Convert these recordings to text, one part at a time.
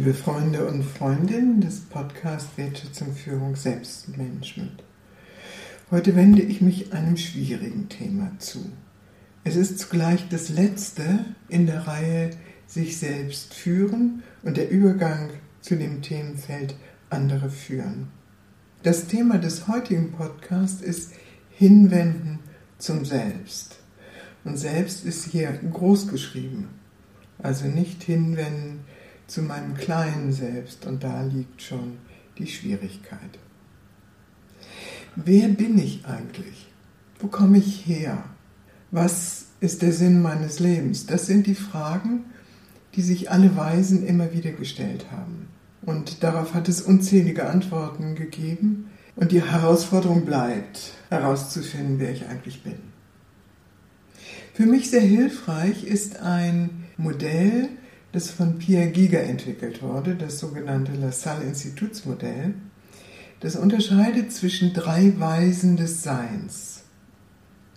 Liebe Freunde und Freundinnen des Podcasts Wertschätzung, Führung, Selbstmanagement. Heute wende ich mich einem schwierigen Thema zu. Es ist zugleich das letzte in der Reihe sich selbst führen und der Übergang zu dem Themenfeld andere führen. Das Thema des heutigen Podcasts ist Hinwenden zum Selbst. Und Selbst ist hier groß geschrieben. Also nicht hinwenden zu meinem kleinen Selbst. Und da liegt schon die Schwierigkeit. Wer bin ich eigentlich? Wo komme ich her? Was ist der Sinn meines Lebens? Das sind die Fragen, die sich alle Weisen immer wieder gestellt haben. Und darauf hat es unzählige Antworten gegeben. Und die Herausforderung bleibt, herauszufinden, wer ich eigentlich bin. Für mich sehr hilfreich ist ein Modell, das von Pierre Giger entwickelt wurde, das sogenannte LaSalle-Institutsmodell. Das unterscheidet zwischen drei Weisen des Seins.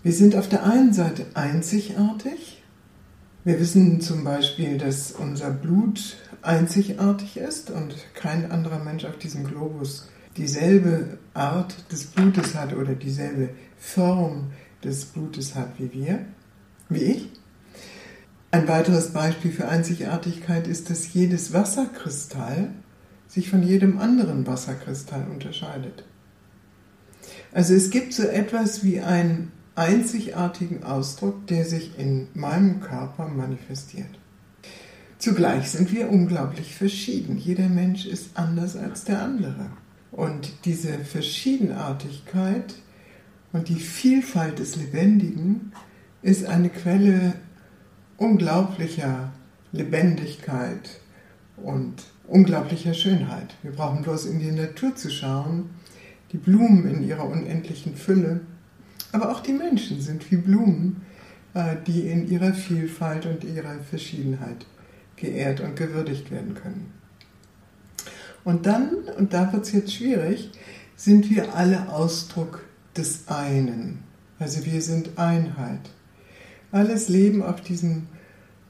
Wir sind auf der einen Seite einzigartig. Wir wissen zum Beispiel, dass unser Blut einzigartig ist und kein anderer Mensch auf diesem Globus dieselbe Art des Blutes hat oder dieselbe Form des Blutes hat wie wir, wie ich. Ein weiteres Beispiel für Einzigartigkeit ist, dass jedes Wasserkristall sich von jedem anderen Wasserkristall unterscheidet. Also es gibt so etwas wie einen einzigartigen Ausdruck, der sich in meinem Körper manifestiert. Zugleich sind wir unglaublich verschieden. Jeder Mensch ist anders als der andere. Und diese Verschiedenartigkeit und die Vielfalt des Lebendigen ist eine Quelle unglaublicher Lebendigkeit und unglaublicher Schönheit. Wir brauchen bloß in die Natur zu schauen, die Blumen in ihrer unendlichen Fülle, aber auch die Menschen sind wie Blumen, äh, die in ihrer Vielfalt und ihrer Verschiedenheit geehrt und gewürdigt werden können. Und dann, und da wird es jetzt schwierig, sind wir alle Ausdruck des einen. Also wir sind Einheit. Alles Leben auf diesem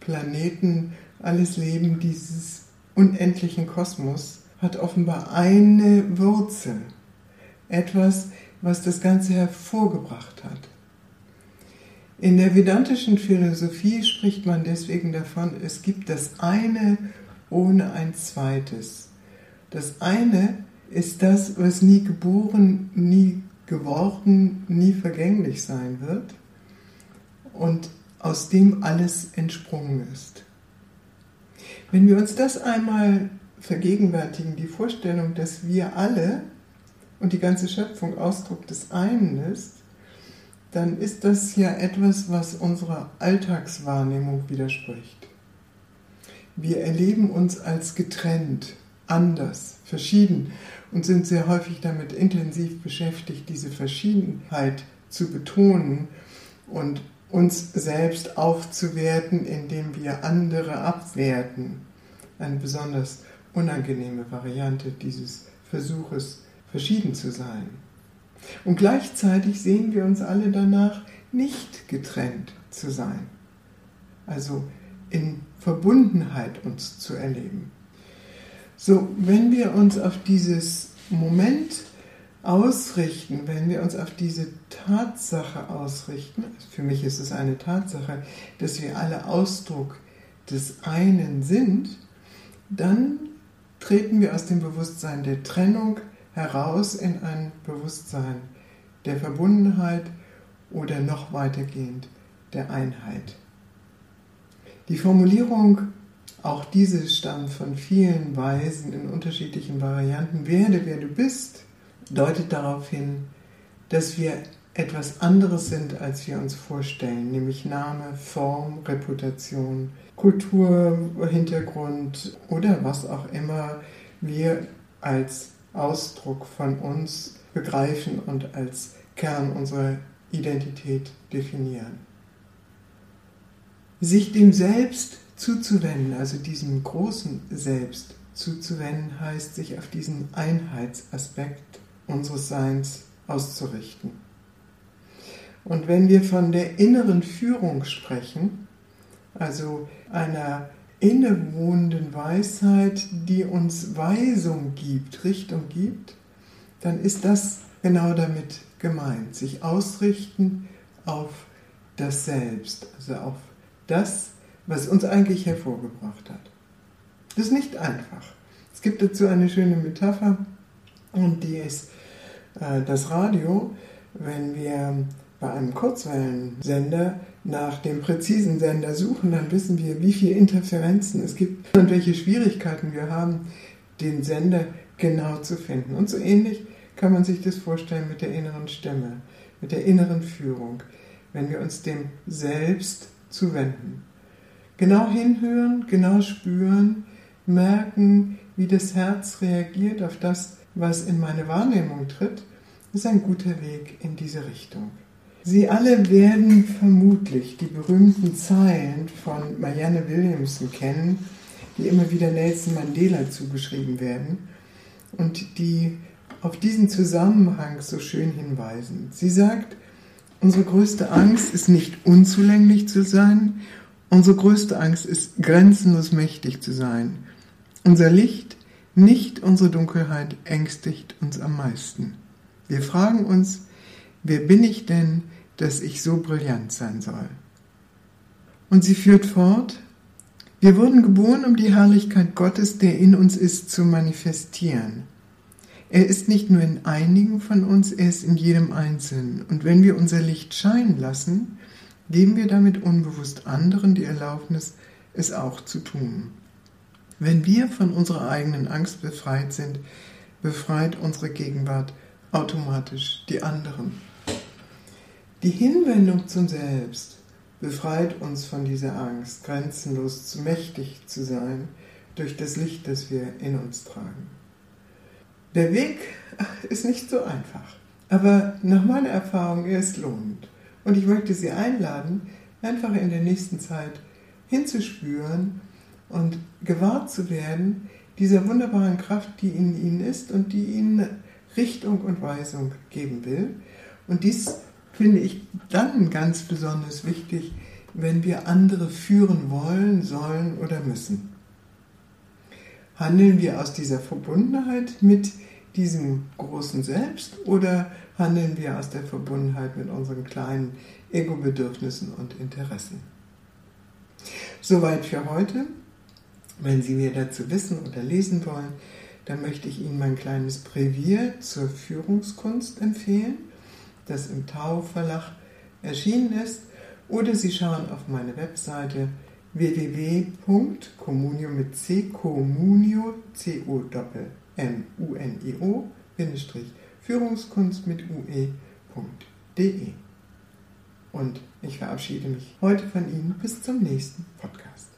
Planeten, alles Leben dieses unendlichen Kosmos hat offenbar eine Wurzel. Etwas, was das Ganze hervorgebracht hat. In der vedantischen Philosophie spricht man deswegen davon, es gibt das eine ohne ein zweites. Das eine ist das, was nie geboren, nie geworden, nie vergänglich sein wird und aus dem alles entsprungen ist. Wenn wir uns das einmal vergegenwärtigen, die Vorstellung, dass wir alle und die ganze Schöpfung Ausdruck des einen ist, dann ist das ja etwas, was unserer Alltagswahrnehmung widerspricht. Wir erleben uns als getrennt, anders, verschieden und sind sehr häufig damit intensiv beschäftigt, diese Verschiedenheit zu betonen und uns selbst aufzuwerten, indem wir andere abwerten. Eine besonders unangenehme Variante dieses Versuches, verschieden zu sein. Und gleichzeitig sehen wir uns alle danach, nicht getrennt zu sein. Also in Verbundenheit uns zu erleben. So, wenn wir uns auf dieses Moment ausrichten, wenn wir uns auf diese Tatsache ausrichten, für mich ist es eine Tatsache, dass wir alle Ausdruck des einen sind, dann treten wir aus dem Bewusstsein der Trennung heraus in ein Bewusstsein der Verbundenheit oder noch weitergehend der Einheit. Die Formulierung, auch diese stammt von vielen Weisen in unterschiedlichen Varianten, werde wer du bist, deutet darauf hin, dass wir etwas anderes sind, als wir uns vorstellen, nämlich Name, Form, Reputation, Kultur, Hintergrund oder was auch immer wir als Ausdruck von uns begreifen und als Kern unserer Identität definieren. Sich dem Selbst zuzuwenden, also diesem großen Selbst zuzuwenden, heißt sich auf diesen Einheitsaspekt unseres Seins auszurichten. Und wenn wir von der inneren Führung sprechen, also einer innewohnenden Weisheit, die uns Weisung gibt, Richtung gibt, dann ist das genau damit gemeint. Sich ausrichten auf das Selbst, also auf das, was uns eigentlich hervorgebracht hat. Das ist nicht einfach. Es gibt dazu eine schöne Metapher und die ist äh, das Radio. Wenn wir bei einem Kurzwellensender nach dem präzisen Sender suchen, dann wissen wir, wie viele Interferenzen es gibt und welche Schwierigkeiten wir haben, den Sender genau zu finden. Und so ähnlich kann man sich das vorstellen mit der inneren Stimme, mit der inneren Führung, wenn wir uns dem Selbst zuwenden. Genau hinhören, genau spüren, merken, wie das Herz reagiert auf das, was in meine Wahrnehmung tritt, ist ein guter Weg in diese Richtung. Sie alle werden vermutlich die berühmten Zeilen von Marianne Williamson kennen, die immer wieder Nelson Mandela zugeschrieben werden und die auf diesen Zusammenhang so schön hinweisen. Sie sagt, unsere größte Angst ist nicht unzulänglich zu sein, unsere größte Angst ist grenzenlos mächtig zu sein. Unser Licht, nicht unsere Dunkelheit, ängstigt uns am meisten. Wir fragen uns, wer bin ich denn, dass ich so brillant sein soll. Und sie führt fort, wir wurden geboren, um die Herrlichkeit Gottes, der in uns ist, zu manifestieren. Er ist nicht nur in einigen von uns, er ist in jedem Einzelnen. Und wenn wir unser Licht scheinen lassen, geben wir damit unbewusst anderen die Erlaubnis, es auch zu tun. Wenn wir von unserer eigenen Angst befreit sind, befreit unsere Gegenwart automatisch die anderen. Die Hinwendung zum Selbst befreit uns von dieser Angst, grenzenlos zu mächtig zu sein durch das Licht, das wir in uns tragen. Der Weg ist nicht so einfach, aber nach meiner Erfahrung er ist lohnend. Und ich möchte Sie einladen, einfach in der nächsten Zeit hinzuspüren und gewahrt zu werden dieser wunderbaren Kraft, die in Ihnen ist und die Ihnen Richtung und Weisung geben will. Und dies finde ich dann ganz besonders wichtig, wenn wir andere führen wollen, sollen oder müssen. Handeln wir aus dieser Verbundenheit mit diesem großen Selbst oder handeln wir aus der Verbundenheit mit unseren kleinen Ego-Bedürfnissen und Interessen? Soweit für heute. Wenn Sie mehr dazu wissen oder lesen wollen, dann möchte ich Ihnen mein kleines Brevier zur Führungskunst empfehlen das im Tau Verlag erschienen ist, oder Sie schauen auf meine Webseite www.communio mit c communio c o m u n i o Führungskunst mit ue.de. Und ich verabschiede mich heute von Ihnen bis zum nächsten Podcast.